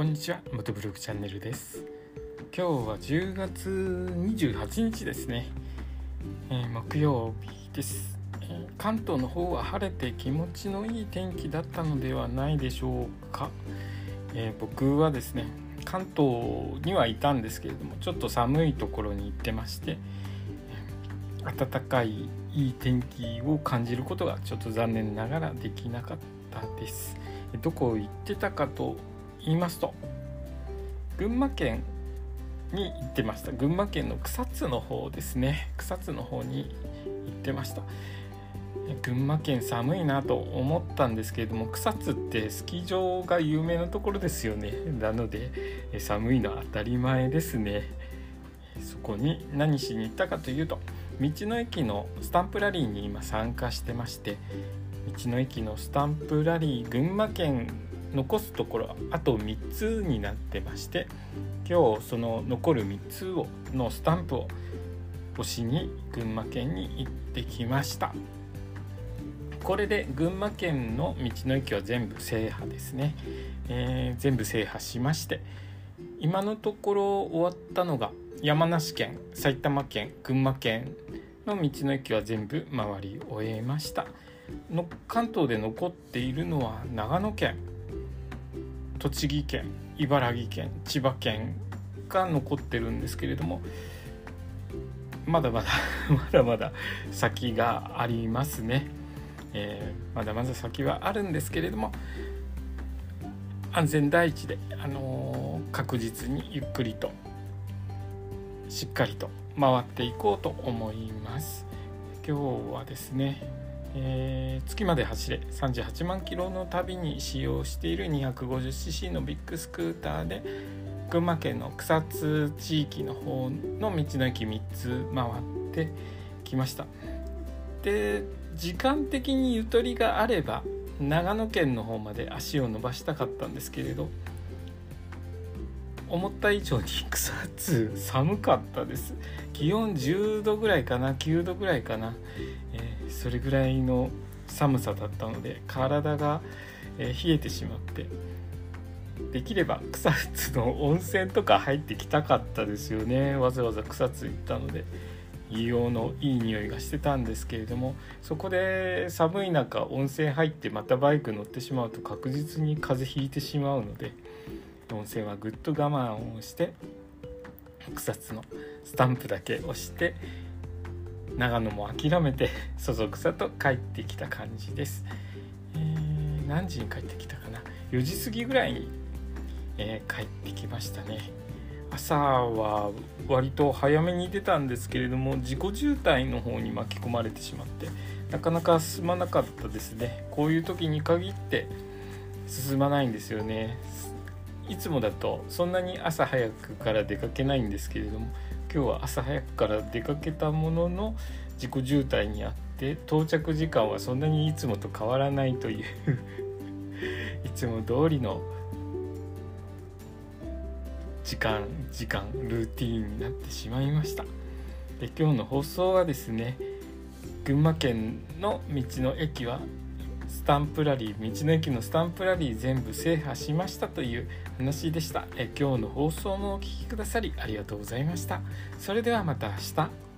こんにちは元ブログチャンネルです。今日は10月28日ですね、えー、木曜日です、えー、関東の方は晴れて気持ちのいい天気だったのではないでしょうか、えー、僕はですね関東にはいたんですけれどもちょっと寒いところに行ってまして暖かいいい天気を感じることがちょっと残念ながらできなかったです。どこ行ってたかと言いますと群馬県に行ってました。群馬県の草津の方ですね。草津の方に行ってました。群馬県寒いなと思ったんですけれども草津ってスキー場が有名なところですよね。なので寒いのは当たり前ですね。そこに何しに行ったかというと道の駅のスタンプラリーに今参加してまして道の駅のスタンプラリー群馬県残すところあと3つになってまして今日その残る3つをのスタンプを押しに群馬県に行ってきました。これで群馬県の道の駅は全部制覇ですね、えー、全部制覇しまして今のところ終わったのが山梨県埼玉県群馬県の道の駅は全部回り終えました。の関東で残っているのは長野県。栃木県茨城県千葉県が残ってるんですけれどもまだまだ まだまだ先がありますね、えー、まだまだ先はあるんですけれども安全第一で、あのー、確実にゆっくりとしっかりと回っていこうと思います。今日はですねえー、月まで走れ38万キロの旅に使用している 250cc のビッグスクーターで群馬県の草津地域の方の道の駅3つ回ってきました。で時間的にゆとりがあれば長野県の方まで足を伸ばしたかったんですけれど思った以上に草津寒かったです。気温10度ぐらいかな9度ぐらいかな、えー、それぐらいの寒さだったので体が、え、冷えてしまってできれば草津の温泉とか入ってきたかったですよね。わざわざ草津行ったので硫黄のいい匂いがしてたんですけれどもそこで寒い中温泉入ってまたバイク乗ってしまうと確実に風邪ひいてしまうので温泉はぐっと我慢をして草津のスタンプだけ押して長野も諦めて そそくさと帰ってきた感じです、えー、何時に帰ってきたかな？4時過ぎぐらいに、えー、帰ってきましたね。朝は割と早めに出たんですけれども自己渋滞の方に巻き込まれてしまってなかなか進まなかったですね。こういう時に限って進まないんですよね。いつもだとそんなに朝早くから出かけないんですけれども今日は朝早くから出かけたものの自己渋滞にあって到着時間はそんなにいつもと変わらないという いつも通りの時間時間ルーティンになってしまいました。で今日の放送はですね群馬県の道の駅はスタンプラリー道の駅のスタンプラリー全部制覇しましたという話でした。え今日の放送もお聴きくださりありがとうございました。それではまた明日。